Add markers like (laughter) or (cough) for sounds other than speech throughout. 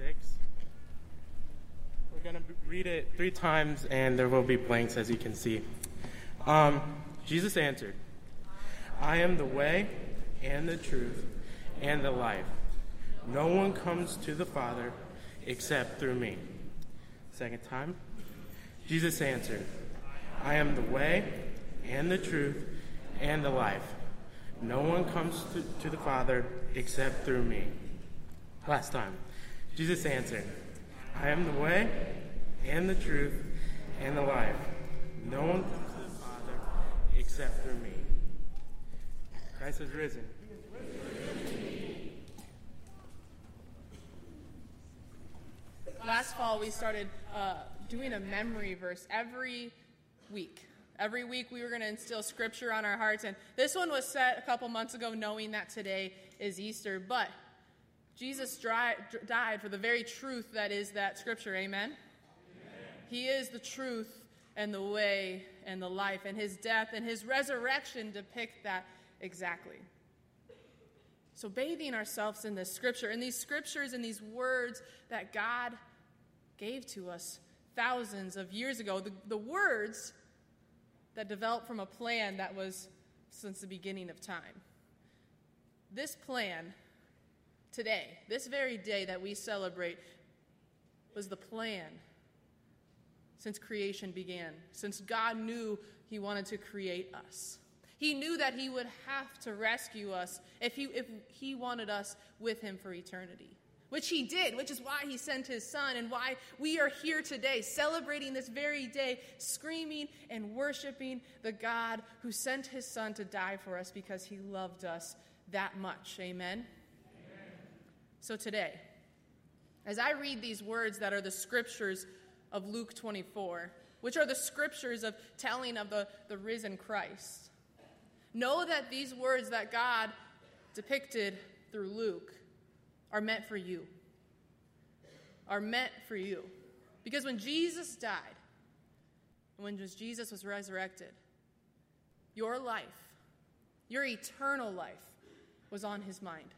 6. We're going to read it three times, and there will be blanks, as you can see. Um, Jesus answered, I am the way and the truth and the life. No one comes to the Father except through me. Second time. Jesus answered, I am the way and the truth and the life. No one comes to, to the Father except through me. Last time. Jesus answered, I am the way and the truth and the life. No one comes to the Father except through me. Christ is risen. Last fall, we started uh, doing a memory verse every week. Every week, we were going to instill scripture on our hearts. And this one was set a couple months ago, knowing that today is Easter. But Jesus dry, died for the very truth that is that scripture. Amen? Amen? He is the truth and the way and the life. And his death and his resurrection depict that exactly. So, bathing ourselves in this scripture, in these scriptures, in these words that God gave to us thousands of years ago, the, the words that developed from a plan that was since the beginning of time. This plan, today, this very day that we celebrate, was the plan since creation began, since God knew He wanted to create us. He knew that He would have to rescue us if He, if he wanted us with Him for eternity which he did, which is why he sent his son and why we are here today, celebrating this very day, screaming and worshiping the God who sent his son to die for us because he loved us that much. Amen? So today, as I read these words that are the scriptures of Luke 24, which are the scriptures of telling of the, the risen Christ, know that these words that God depicted through Luke are meant for you. Are meant for you. Because when Jesus died, when Jesus was resurrected, your life, your eternal life, was on his mind.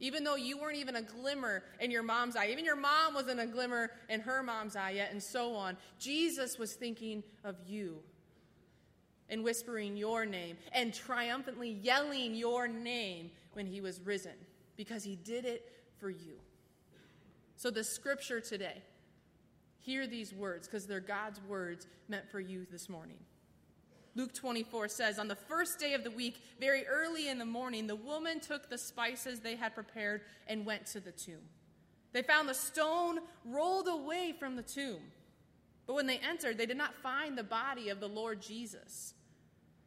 Even though you weren't even a glimmer in your mom's eye, even your mom wasn't a glimmer in her mom's eye yet, and so on, Jesus was thinking of you and whispering your name and triumphantly yelling your name when he was risen because he did it for you. So, the scripture today, hear these words because they're God's words meant for you this morning. Luke 24 says, On the first day of the week, very early in the morning, the woman took the spices they had prepared and went to the tomb. They found the stone rolled away from the tomb. But when they entered, they did not find the body of the Lord Jesus.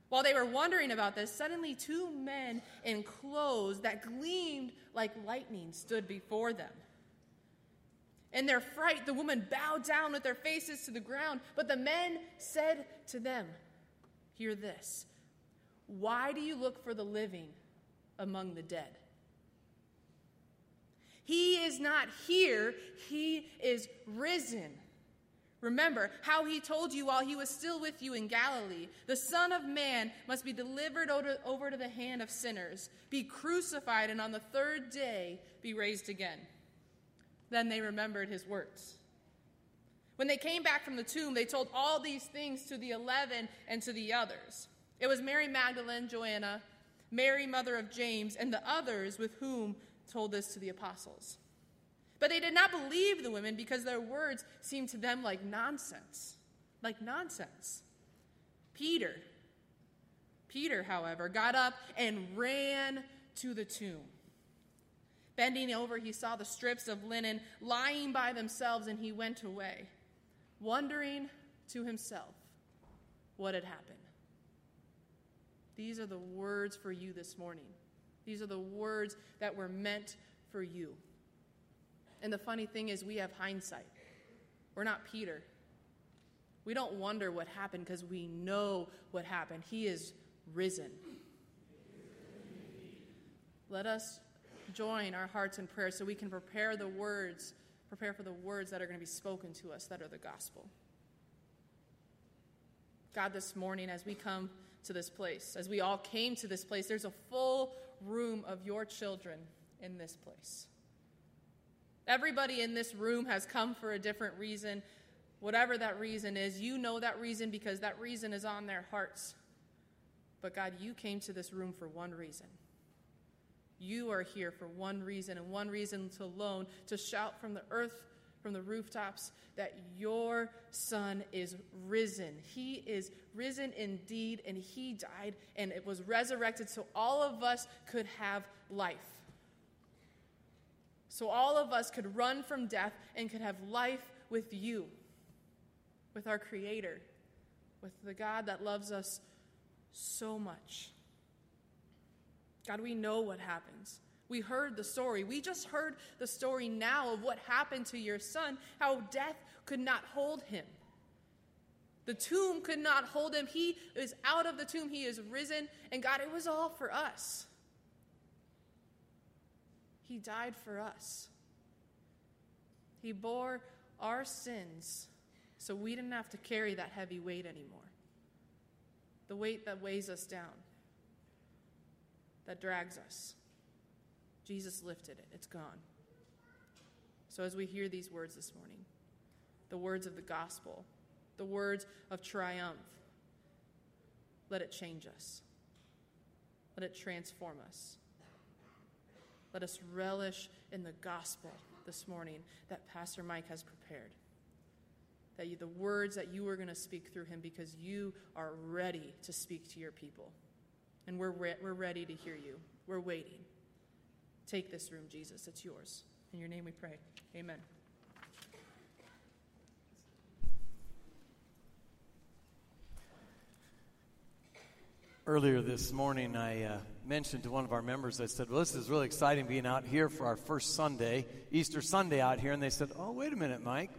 While they were wondering about this, suddenly two men in clothes that gleamed like lightning stood before them. In their fright, the woman bowed down with their faces to the ground, but the men said to them, Hear this. Why do you look for the living among the dead? He is not here, he is risen. Remember how he told you while he was still with you in Galilee the Son of Man must be delivered over to the hand of sinners, be crucified, and on the third day be raised again. Then they remembered his words. When they came back from the tomb, they told all these things to the eleven and to the others. It was Mary Magdalene, Joanna, Mary, mother of James, and the others with whom told this to the apostles. But they did not believe the women because their words seemed to them like nonsense. Like nonsense. Peter, Peter, however, got up and ran to the tomb. Bending over, he saw the strips of linen lying by themselves, and he went away, wondering to himself what had happened. These are the words for you this morning. These are the words that were meant for you. And the funny thing is, we have hindsight. We're not Peter. We don't wonder what happened because we know what happened. He is risen. Let us join our hearts in prayer so we can prepare the words, prepare for the words that are going to be spoken to us that are the gospel. God, this morning, as we come to this place, as we all came to this place, there's a full room of your children in this place. Everybody in this room has come for a different reason. Whatever that reason is, you know that reason because that reason is on their hearts. But God, you came to this room for one reason. You are here for one reason and one reason alone to shout from the earth, from the rooftops, that your son is risen. He is risen indeed, and he died and it was resurrected so all of us could have life. So all of us could run from death and could have life with you, with our Creator, with the God that loves us so much. God, we know what happens. We heard the story. We just heard the story now of what happened to your son, how death could not hold him. The tomb could not hold him. He is out of the tomb. He is risen. And God, it was all for us. He died for us. He bore our sins so we didn't have to carry that heavy weight anymore. The weight that weighs us down, that drags us. Jesus lifted it, it's gone. So, as we hear these words this morning, the words of the gospel, the words of triumph, let it change us. Let it transform us. Let us relish in the gospel this morning that Pastor Mike has prepared. That you, the words that you are going to speak through him because you are ready to speak to your people. And we're, re- we're ready to hear you. We're waiting. Take this room, Jesus. It's yours. In your name we pray. Amen. Earlier this morning, I uh, mentioned to one of our members, I said, Well, this is really exciting being out here for our first Sunday, Easter Sunday out here. And they said, Oh, wait a minute, Mike.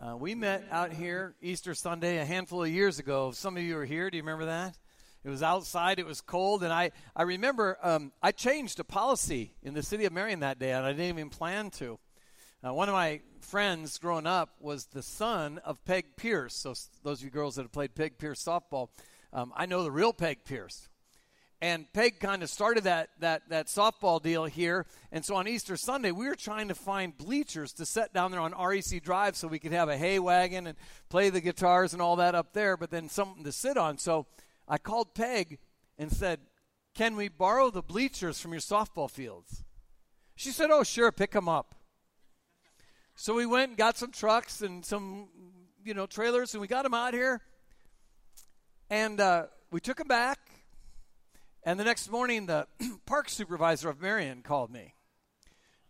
Uh, we met out here Easter Sunday a handful of years ago. Some of you are here. Do you remember that? It was outside, it was cold, and I, I remember um, I changed a policy in the city of Marion that day, and I didn't even plan to. Uh, one of my friends growing up was the son of Peg Pierce. So, those of you girls that have played Peg Pierce softball, um, I know the real Peg Pierce. And Peg kind of started that, that, that softball deal here. And so on Easter Sunday, we were trying to find bleachers to set down there on REC Drive so we could have a hay wagon and play the guitars and all that up there, but then something to sit on. So I called Peg and said, Can we borrow the bleachers from your softball fields? She said, Oh, sure, pick them up. So we went and got some trucks and some, you know, trailers, and we got them out here. And uh, we took them back. And the next morning, the (clears throat) park supervisor of Marion called me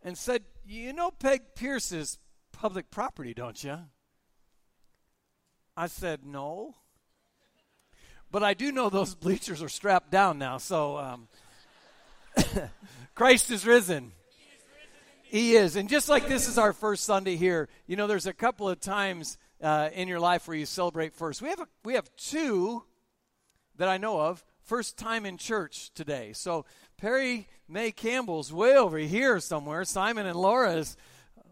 and said, You know, Peg Pierce is public property, don't you? I said, No. But I do know those (laughs) bleachers are strapped down now. So um, (laughs) Christ is risen. He is. And just like this is our first Sunday here, you know, there's a couple of times uh, in your life where you celebrate first. We have, a, we have two that I know of, first time in church today. So Perry May Campbell's way over here somewhere. Simon and Laura's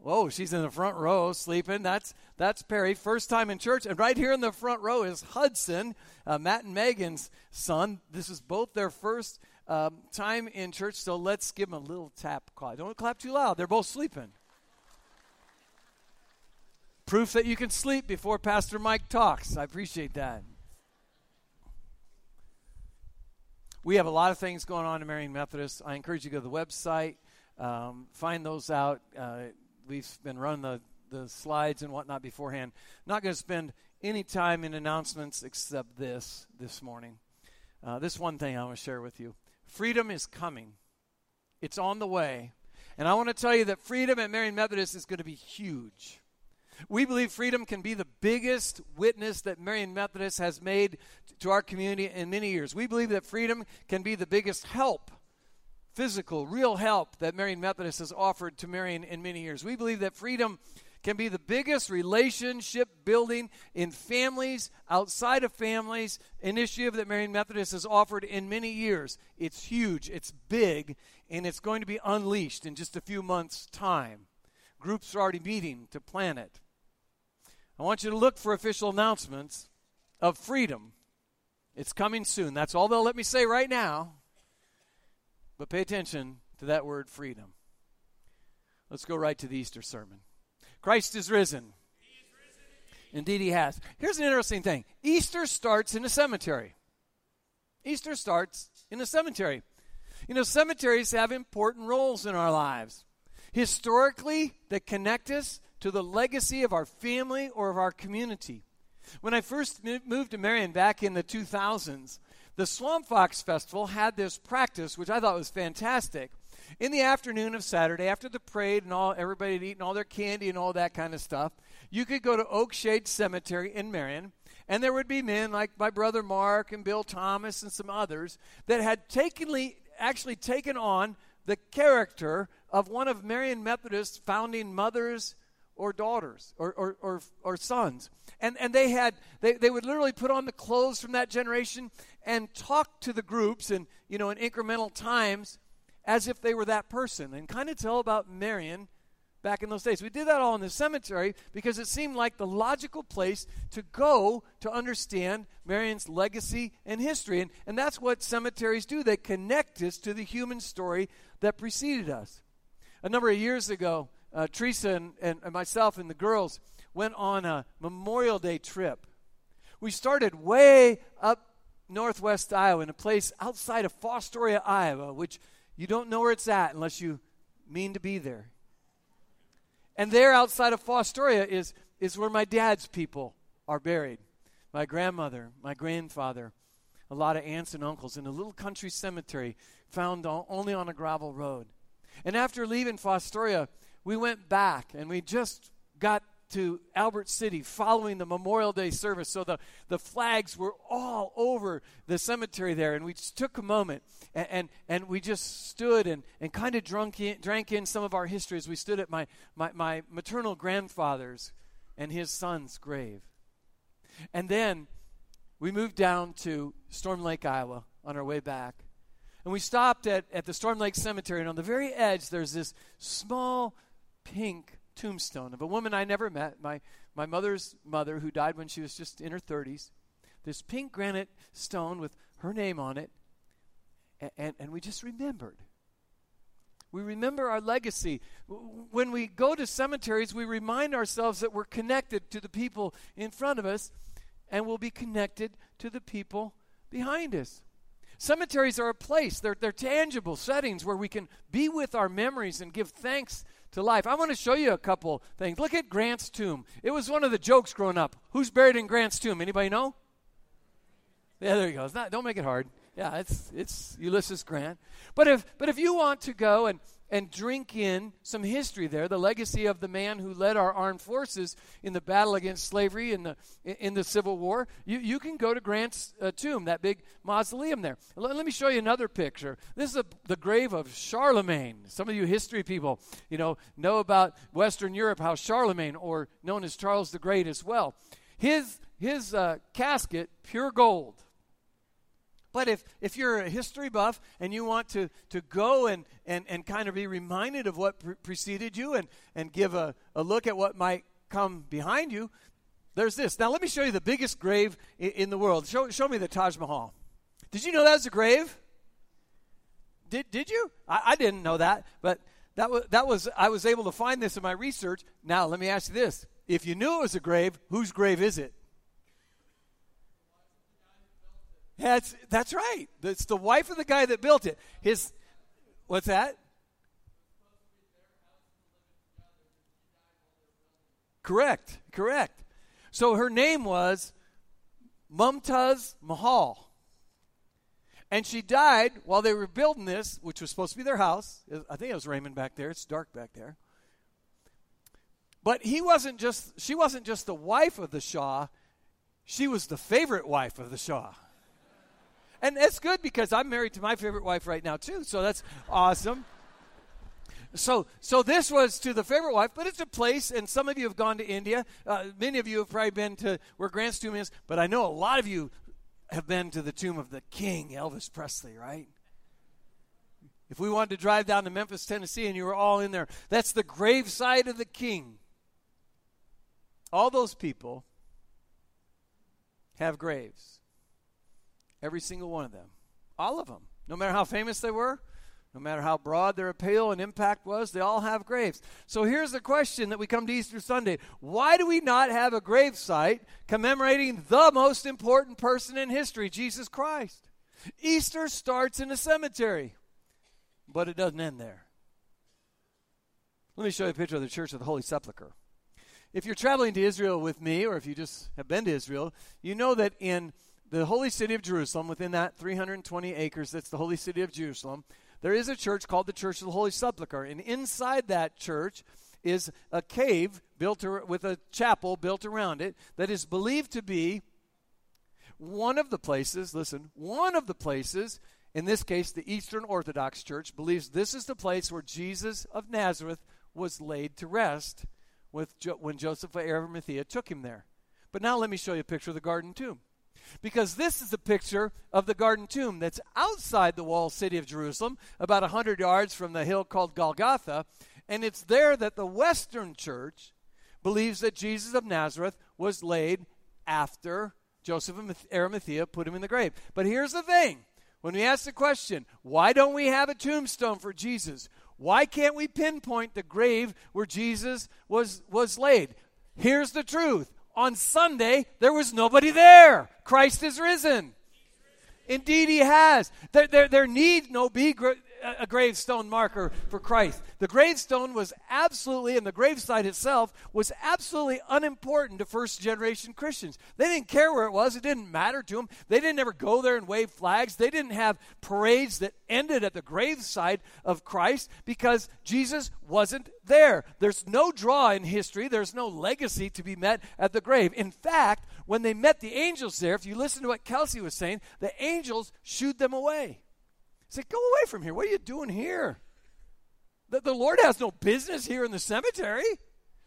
Whoa, she's in the front row sleeping. That's that's Perry, first time in church. And right here in the front row is Hudson, uh, Matt and Megan's son. This is both their first um, time in church, so let's give them a little tap. Call. Don't clap too loud. They're both sleeping. Proof that you can sleep before Pastor Mike talks. I appreciate that. We have a lot of things going on in Marion Methodist. I encourage you to go to the website, um, find those out. Uh, we've been running the, the slides and whatnot beforehand. Not going to spend any time in announcements except this this morning. Uh, this one thing I want to share with you freedom is coming, it's on the way. And I want to tell you that freedom at Marion Methodist is going to be huge. We believe freedom can be the biggest witness that Marion Methodist has made to our community in many years. We believe that freedom can be the biggest help physical, real help that Marion Methodist has offered to Marion in many years. We believe that freedom can be the biggest relationship building in families, outside of families, initiative that Marion Methodist has offered in many years. It's huge, it's big, and it's going to be unleashed in just a few months' time. Groups are already meeting to plan it. I want you to look for official announcements of freedom. It's coming soon. That's all they'll let me say right now. But pay attention to that word freedom. Let's go right to the Easter sermon. Christ is risen. Indeed, he has. Here's an interesting thing Easter starts in a cemetery. Easter starts in a cemetery. You know, cemeteries have important roles in our lives. Historically, they connect us to the legacy of our family or of our community. When I first moved to Marion back in the 2000s, the Swamp Fox Festival had this practice, which I thought was fantastic. In the afternoon of Saturday, after the parade and all, everybody had eaten all their candy and all that kind of stuff, you could go to Oakshade Cemetery in Marion, and there would be men like my brother Mark and Bill Thomas and some others that had takenly, actually taken on the character of one of Marion Methodist's founding mothers or daughters or, or, or, or, sons. And, and they had they, they would literally put on the clothes from that generation and talk to the groups and you know in incremental times as if they were that person and kind of tell about Marion back in those days. We did that all in the cemetery because it seemed like the logical place to go to understand Marion's legacy and history. And, and that's what cemeteries do. They connect us to the human story that preceded us. A number of years ago, uh, Teresa and, and, and myself and the girls went on a Memorial Day trip. We started way up northwest Iowa in a place outside of Fostoria, Iowa, which you don't know where it's at unless you mean to be there. And there outside of Fostoria is, is where my dad's people are buried. My grandmother, my grandfather, a lot of aunts and uncles in a little country cemetery found on, only on a gravel road. And after leaving Fostoria, we went back and we just got to Albert City following the Memorial Day service. So the, the flags were all over the cemetery there. And we just took a moment and, and, and we just stood and, and kind of drunk in, drank in some of our history as we stood at my, my, my maternal grandfather's and his son's grave. And then we moved down to Storm Lake, Iowa on our way back. And we stopped at, at the Storm Lake Cemetery, and on the very edge, there's this small pink tombstone of a woman I never met, my, my mother's mother, who died when she was just in her 30s. This pink granite stone with her name on it. And, and, and we just remembered. We remember our legacy. When we go to cemeteries, we remind ourselves that we're connected to the people in front of us and we'll be connected to the people behind us. Cemeteries are a place, they're, they're tangible settings where we can be with our memories and give thanks to life. I want to show you a couple things. Look at Grant's tomb. It was one of the jokes growing up. Who's buried in Grant's tomb? Anybody know? Yeah, there you go. Not, don't make it hard. Yeah, it's it's Ulysses Grant. But if but if you want to go and and drink in some history there, the legacy of the man who led our armed forces in the battle against slavery in the in the Civil War. You, you can go to Grant's uh, tomb, that big mausoleum there. Let, let, me show you another picture. This is a, the grave of Charlemagne. Some of you history people, you know, know about Western Europe, how Charlemagne, or known as Charles the Great as well, his his uh, casket pure gold but if, if you're a history buff and you want to, to go and, and, and kind of be reminded of what pre- preceded you and, and give a, a look at what might come behind you, there's this. Now, let me show you the biggest grave in, in the world. Show, show me the Taj Mahal. Did you know that was a grave? Did, did you? I, I didn't know that, but that was, that was, I was able to find this in my research. Now, let me ask you this. If you knew it was a grave, whose grave is it? That's that's right. It's the wife of the guy that built it. His what's that? Correct. Correct. So her name was Mumtaz Mahal. And she died while they were building this, which was supposed to be their house. I think it was Raymond back there. It's dark back there. But he wasn't just she wasn't just the wife of the Shah, she was the favorite wife of the Shah. And that's good because I'm married to my favorite wife right now, too. So that's awesome. So, so this was to the favorite wife, but it's a place, and some of you have gone to India. Uh, many of you have probably been to where Grant's tomb is, but I know a lot of you have been to the tomb of the king, Elvis Presley, right? If we wanted to drive down to Memphis, Tennessee, and you were all in there, that's the graveside of the king. All those people have graves. Every single one of them. All of them. No matter how famous they were, No matter how broad their appeal and impact was, they all have graves. So here's the question that we come to Easter Sunday Why do we not have a grave site commemorating the most important person in history, Jesus Christ? Easter starts in a cemetery, but it doesn't end there. Let me show you a picture of the Church of the Holy Sepulchre. If you're traveling to Israel with me, or if you just have been to Israel, you know that in the holy city of Jerusalem, within that 320 acres that's the holy city of Jerusalem, there is a church called the Church of the Holy Sepulchre. And inside that church is a cave built with a chapel built around it that is believed to be one of the places, listen, one of the places, in this case, the Eastern Orthodox Church believes this is the place where Jesus of Nazareth was laid to rest with jo- when Joseph of Arimathea took him there. But now let me show you a picture of the garden tomb. Because this is a picture of the garden tomb that's outside the walled city of Jerusalem, about 100 yards from the hill called Golgotha. And it's there that the Western church believes that Jesus of Nazareth was laid after Joseph of Arimathea put him in the grave. But here's the thing when we ask the question, why don't we have a tombstone for Jesus? Why can't we pinpoint the grave where Jesus was, was laid? Here's the truth on Sunday, there was nobody there. Christ is risen. Indeed, he has. There, there, there need no be a gravestone marker for Christ. The gravestone was absolutely, and the gravesite itself was absolutely unimportant to first generation Christians. They didn't care where it was, it didn't matter to them. They didn't ever go there and wave flags. They didn't have parades that ended at the gravesite of Christ because Jesus wasn't there. There's no draw in history, there's no legacy to be met at the grave. In fact, when they met the angels there, if you listen to what Kelsey was saying, the angels shooed them away. Say, go away from here. What are you doing here? The, the Lord has no business here in the cemetery.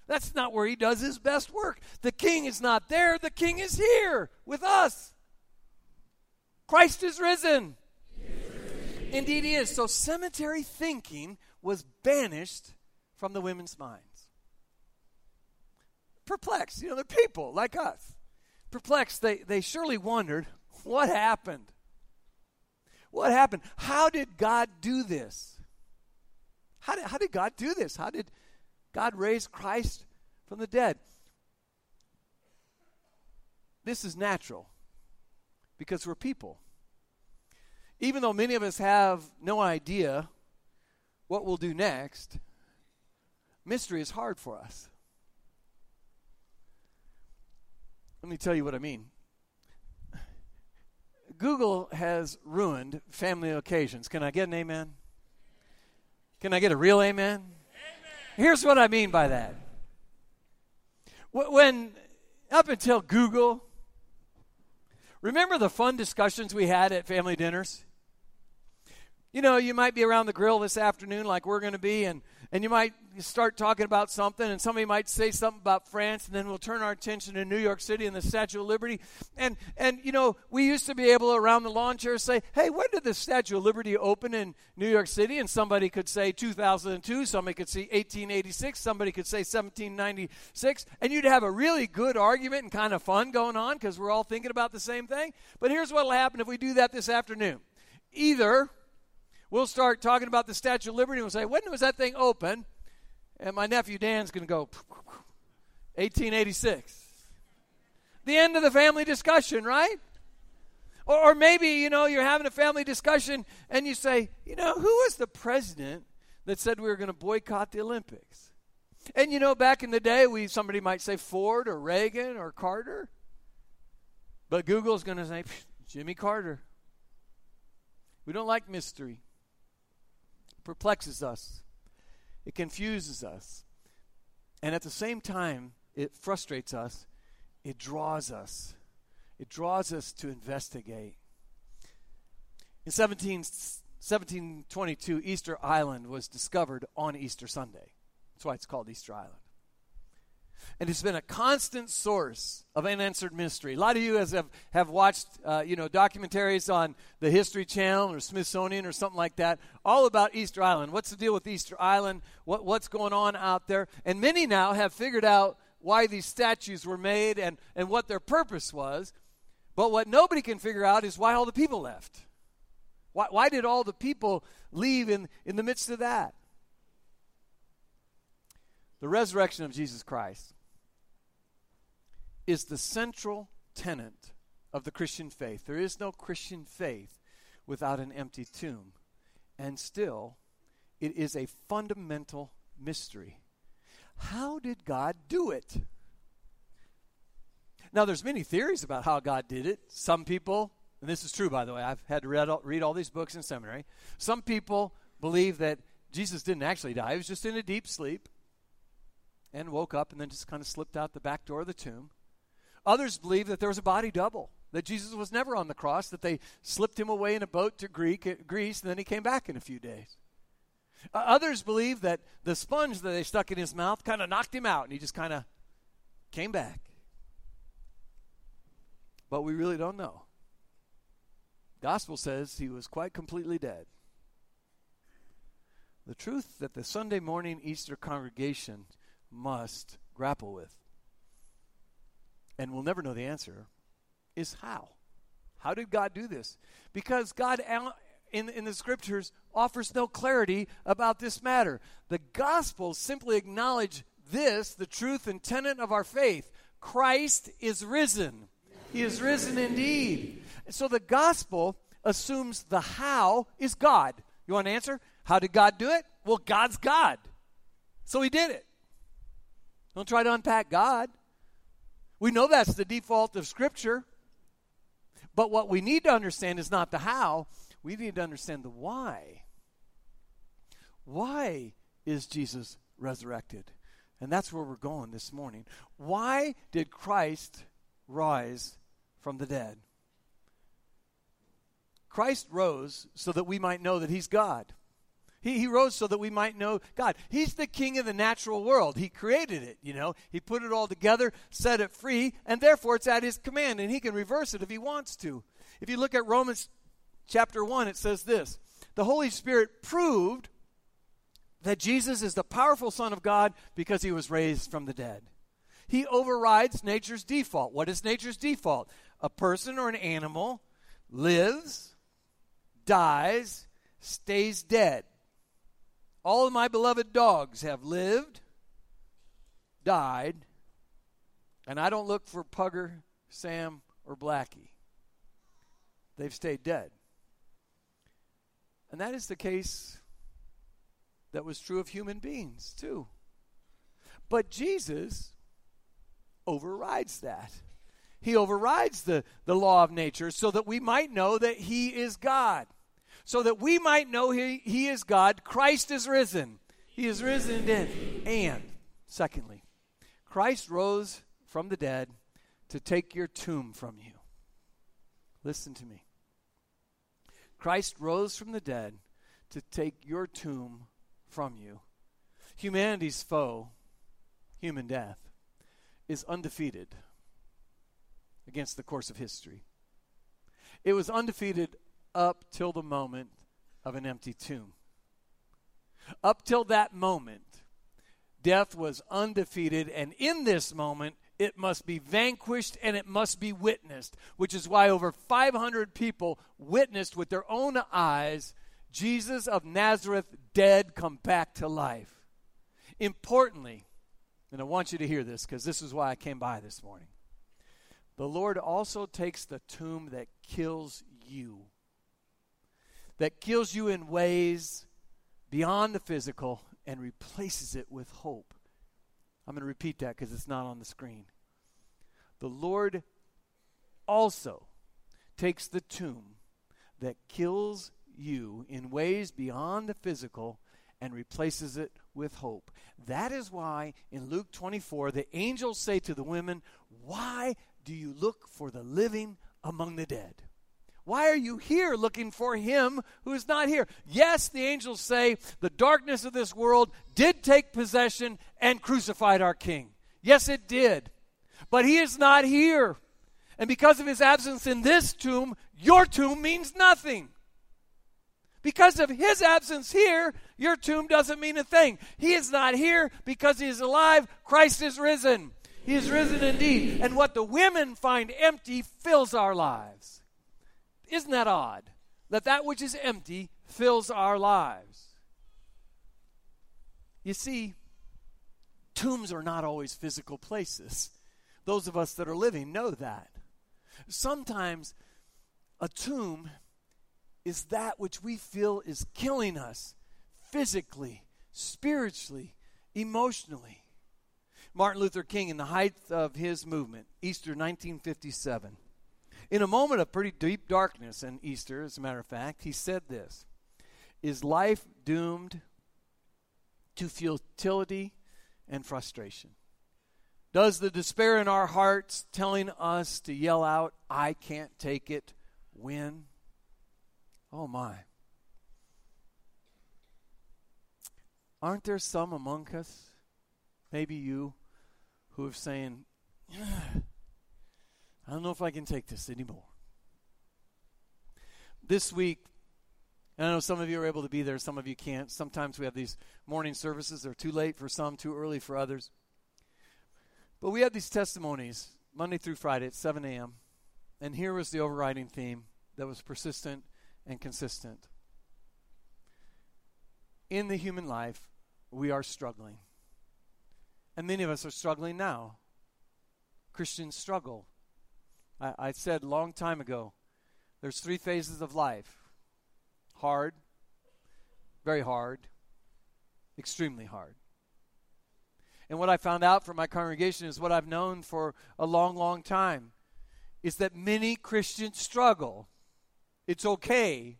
That's not where he does his best work. The king is not there, the king is here with us. Christ is risen. Indeed, he is. So, cemetery thinking was banished from the women's minds. Perplexed, you know, they're people like us. Perplexed, they, they surely wondered what happened. What happened? How did God do this? How did, how did God do this? How did God raise Christ from the dead? This is natural because we're people. Even though many of us have no idea what we'll do next, mystery is hard for us. Let me tell you what I mean. Google has ruined family occasions. Can I get an amen? Can I get a real amen? amen. Here's what I mean by that. When, up until Google, remember the fun discussions we had at family dinners? You know, you might be around the grill this afternoon like we're going to be, and and you might start talking about something, and somebody might say something about France, and then we'll turn our attention to New York City and the Statue of Liberty. And, and you know, we used to be able to, around the lawn chair say, hey, when did the Statue of Liberty open in New York City? And somebody could say 2002, somebody could say 1886, somebody could say 1796, and you'd have a really good argument and kind of fun going on because we're all thinking about the same thing. But here's what will happen if we do that this afternoon. Either We'll start talking about the Statue of Liberty and we'll say, when was that thing open? And my nephew Dan's going to go, 1886. The end of the family discussion, right? Or, or maybe, you know, you're having a family discussion and you say, you know, who was the president that said we were going to boycott the Olympics? And you know, back in the day, we somebody might say Ford or Reagan or Carter. But Google's going to say Jimmy Carter. We don't like mystery perplexes us, it confuses us, and at the same time, it frustrates us, it draws us. It draws us to investigate. In 17, 1722, Easter Island was discovered on Easter Sunday. That's why it's called Easter Island and it's been a constant source of unanswered mystery. A lot of you as have, have watched, uh, you know, documentaries on the History Channel or Smithsonian or something like that, all about Easter Island. What's the deal with Easter Island? What, what's going on out there? And many now have figured out why these statues were made and, and what their purpose was. But what nobody can figure out is why all the people left. Why, why did all the people leave in, in the midst of that? The resurrection of Jesus Christ is the central tenet of the Christian faith. There is no Christian faith without an empty tomb. And still, it is a fundamental mystery. How did God do it? Now, there's many theories about how God did it. Some people, and this is true, by the way, I've had to read all, read all these books in seminary. Some people believe that Jesus didn't actually die, he was just in a deep sleep and woke up and then just kind of slipped out the back door of the tomb. Others believe that there was a body double, that Jesus was never on the cross, that they slipped him away in a boat to Greek, Greece, and then he came back in a few days. Uh, others believe that the sponge that they stuck in his mouth kind of knocked him out and he just kind of came back. But we really don't know. Gospel says he was quite completely dead. The truth that the Sunday morning Easter congregation must grapple with, and we'll never know the answer, is how. How did God do this? Because God in, in the scriptures offers no clarity about this matter. The Gospels simply acknowledge this, the truth and tenet of our faith Christ is risen. He is risen indeed. So the gospel assumes the how is God. You want an answer? How did God do it? Well, God's God. So he did it. Don't try to unpack God. We know that's the default of Scripture. But what we need to understand is not the how, we need to understand the why. Why is Jesus resurrected? And that's where we're going this morning. Why did Christ rise from the dead? Christ rose so that we might know that He's God. He, he rose so that we might know God. He's the king of the natural world. He created it, you know. He put it all together, set it free, and therefore it's at his command, and he can reverse it if he wants to. If you look at Romans chapter 1, it says this The Holy Spirit proved that Jesus is the powerful Son of God because he was raised from the dead. He overrides nature's default. What is nature's default? A person or an animal lives, dies, stays dead. All of my beloved dogs have lived, died, and I don't look for Pugger, Sam, or Blackie. They've stayed dead. And that is the case that was true of human beings, too. But Jesus overrides that. He overrides the, the law of nature so that we might know that He is God. So that we might know He, he is God. Christ is risen. He is risen. And, secondly, Christ rose from the dead to take your tomb from you. Listen to me. Christ rose from the dead to take your tomb from you. Humanity's foe, human death, is undefeated against the course of history. It was undefeated up till the moment of an empty tomb. Up till that moment, death was undefeated, and in this moment, it must be vanquished and it must be witnessed, which is why over 500 people witnessed with their own eyes Jesus of Nazareth dead come back to life. Importantly, and I want you to hear this because this is why I came by this morning. The Lord also takes the tomb that kills you, that kills you in ways beyond the physical, and replaces it with hope. I'm going to repeat that because it's not on the screen. The Lord also takes the tomb that kills you in ways beyond the physical and replaces it with hope. That is why in Luke 24, the angels say to the women, Why do you look for the living among the dead? Why are you here looking for him who is not here? Yes, the angels say the darkness of this world did take possession and crucified our king. Yes, it did. But he is not here. And because of his absence in this tomb, your tomb means nothing. Because of his absence here, your tomb doesn't mean a thing. He is not here because he is alive. Christ is risen. He is risen indeed. And what the women find empty fills our lives. Isn't that odd? that that which is empty fills our lives. You see, tombs are not always physical places. Those of us that are living know that. Sometimes a tomb is that which we feel is killing us physically, spiritually, emotionally. Martin Luther King, in the height of his movement, Easter 1957, in a moment of pretty deep darkness in Easter, as a matter of fact, he said this Is life doomed to futility and frustration? Does the despair in our hearts telling us to yell out, I can't take it, win? Oh my. Aren't there some among us, maybe you, who have saying, I don't know if I can take this anymore. This week, I know some of you are able to be there, some of you can't. Sometimes we have these morning services. They're too late for some, too early for others. But we had these testimonies Monday through Friday at 7 a.m. And here was the overriding theme that was persistent and consistent. In the human life, we are struggling. And many of us are struggling now. Christians struggle. I, I said long time ago there's three phases of life hard, very hard, extremely hard. And what I found out from my congregation is what I've known for a long, long time is that many Christians struggle. It's okay.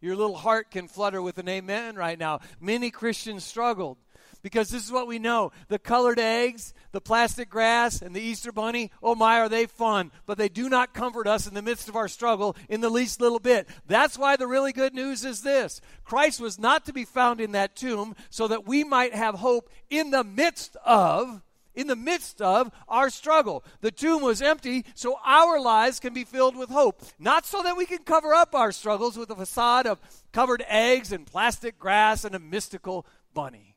Your little heart can flutter with an amen right now. Many Christians struggled because this is what we know the colored eggs, the plastic grass, and the Easter bunny, oh my, are they fun, but they do not comfort us in the midst of our struggle in the least little bit. That's why the really good news is this Christ was not to be found in that tomb so that we might have hope in the midst of in the midst of our struggle. The tomb was empty so our lives can be filled with hope. Not so that we can cover up our struggles with a facade of covered eggs and plastic grass and a mystical bunny.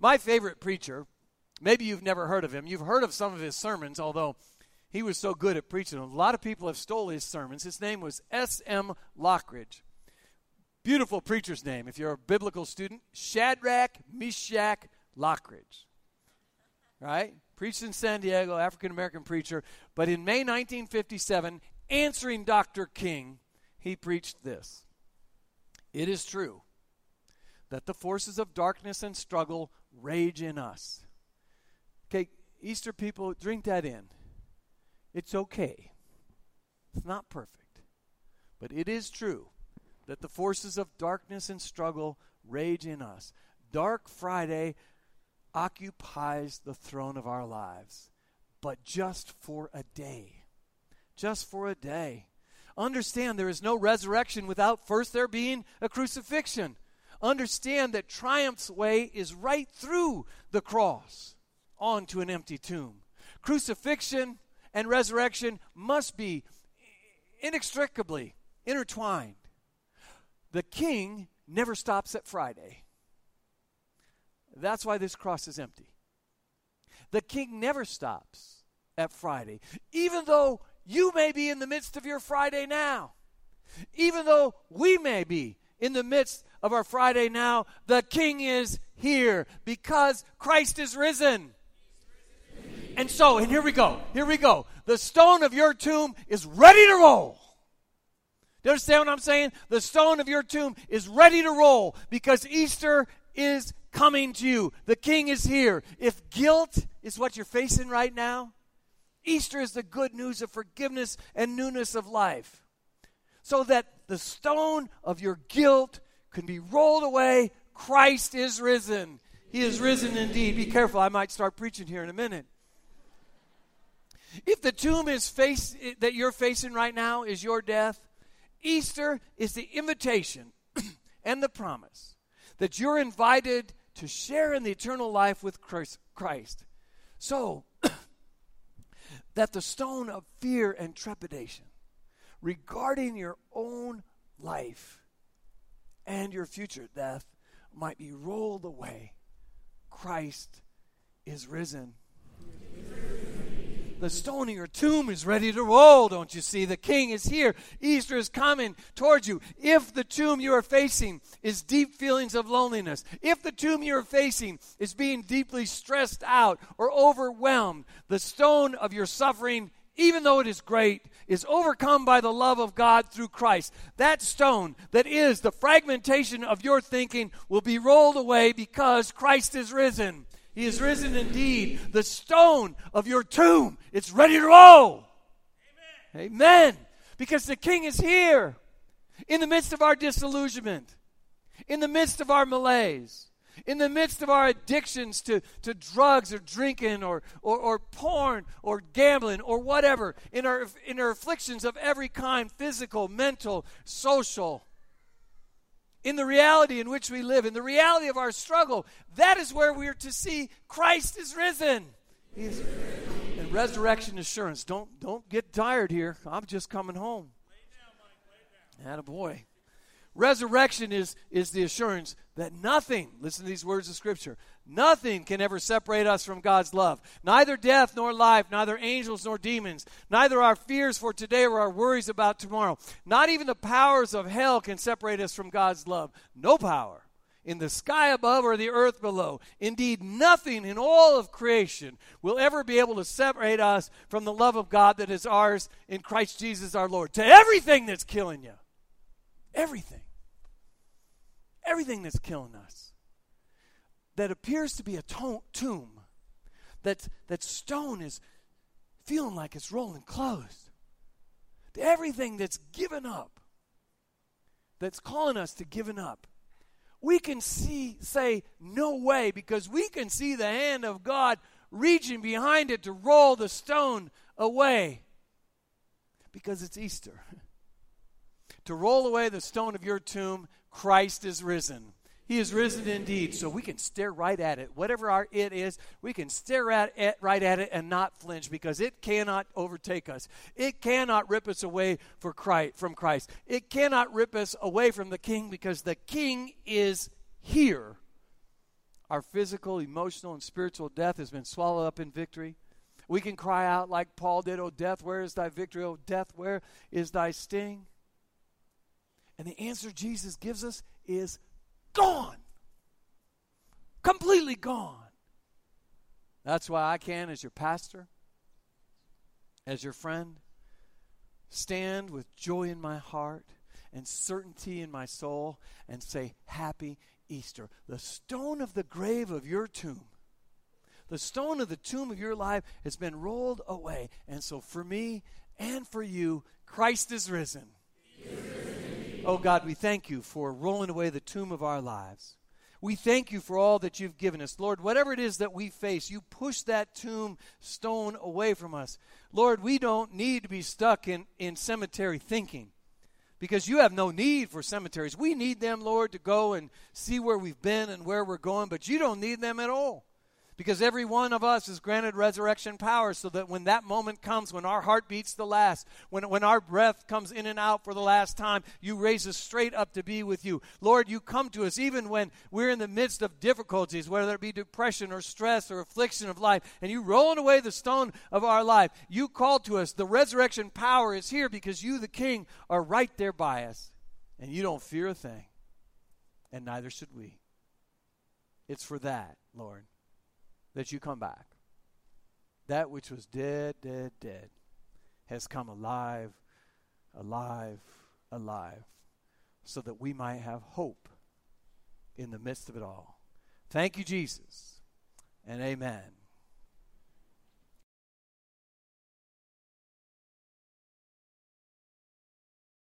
My favorite preacher, maybe you've never heard of him. You've heard of some of his sermons, although he was so good at preaching. A lot of people have stole his sermons. His name was S.M. Lockridge. Beautiful preacher's name. If you're a biblical student, Shadrach Meshach Lockridge right? Preached in San Diego, African American preacher. But in May 1957, answering Dr. King, he preached this It is true that the forces of darkness and struggle rage in us. Okay, Easter people, drink that in. It's okay. It's not perfect. But it is true that the forces of darkness and struggle rage in us. Dark Friday occupies the throne of our lives, but just for a day. Just for a day. Understand there is no resurrection without first there being a crucifixion. Understand that triumph's way is right through the cross onto an empty tomb. Crucifixion and resurrection must be inextricably intertwined. The king never stops at Friday. That's why this cross is empty. The king never stops at Friday, even though you may be in the midst of your Friday now. Even though we may be in the midst of our Friday now, the king is here because Christ is risen. And so, and here we go. Here we go. The stone of your tomb is ready to roll. Do you understand what I'm saying? The stone of your tomb is ready to roll because Easter is coming to you. The king is here. If guilt is what you're facing right now, Easter is the good news of forgiveness and newness of life. So that the stone of your guilt can be rolled away. Christ is risen. He is risen indeed. Be careful, I might start preaching here in a minute. If the tomb is face, that you're facing right now is your death, Easter is the invitation (clears throat) and the promise that you're invited to share in the eternal life with Christ. So (clears throat) that the stone of fear and trepidation regarding your own life and your future death might be rolled away. Christ is risen. the stone in your tomb is ready to roll, don't you see? The king is here. Easter is coming towards you. If the tomb you are facing is deep feelings of loneliness, if the tomb you are facing is being deeply stressed out or overwhelmed, the stone of your suffering, even though it is great, is overcome by the love of God through Christ. That stone that is the fragmentation of your thinking will be rolled away because Christ is risen. He is risen indeed. The stone of your tomb, it's ready to roll. Amen. Amen. Because the king is here in the midst of our disillusionment, in the midst of our malaise, in the midst of our addictions to, to drugs or drinking or, or, or porn or gambling or whatever, in our, in our afflictions of every kind physical, mental, social in the reality in which we live, in the reality of our struggle, that is where we are to see Christ is risen. He is, and resurrection assurance. Don't don't get tired here. I'm just coming home. Had a boy. Resurrection is, is the assurance that nothing, listen to these words of Scripture, nothing can ever separate us from God's love. Neither death nor life, neither angels nor demons, neither our fears for today or our worries about tomorrow. Not even the powers of hell can separate us from God's love. No power in the sky above or the earth below. Indeed, nothing in all of creation will ever be able to separate us from the love of God that is ours in Christ Jesus our Lord. To everything that's killing you, everything everything that's killing us that appears to be a to- tomb, that, that stone is feeling like it's rolling closed. Everything that's given up, that's calling us to giving up, we can see, say, no way, because we can see the hand of God reaching behind it to roll the stone away. Because it's Easter. (laughs) to roll away the stone of your tomb Christ is risen. He is risen indeed. So we can stare right at it. Whatever our it is, we can stare at it, right at it and not flinch because it cannot overtake us. It cannot rip us away for Christ, from Christ. It cannot rip us away from the King because the King is here. Our physical, emotional, and spiritual death has been swallowed up in victory. We can cry out like Paul did, O death, where is thy victory? O death, where is thy sting? And the answer Jesus gives us is gone. Completely gone. That's why I can, as your pastor, as your friend, stand with joy in my heart and certainty in my soul and say, Happy Easter. The stone of the grave of your tomb, the stone of the tomb of your life has been rolled away. And so for me and for you, Christ is risen. Oh God, we thank you for rolling away the tomb of our lives. We thank you for all that you've given us. Lord, whatever it is that we face, you push that tomb stone away from us. Lord, we don't need to be stuck in, in cemetery thinking because you have no need for cemeteries. We need them, Lord, to go and see where we've been and where we're going, but you don't need them at all because every one of us is granted resurrection power so that when that moment comes, when our heart beats the last, when, when our breath comes in and out for the last time, you raise us straight up to be with you. Lord, you come to us even when we're in the midst of difficulties, whether it be depression or stress or affliction of life, and you rolling away the stone of our life. You call to us. The resurrection power is here because you, the King, are right there by us, and you don't fear a thing, and neither should we. It's for that, Lord that you come back. That which was dead, dead, dead has come alive, alive, alive, so that we might have hope in the midst of it all. Thank you, Jesus, and amen.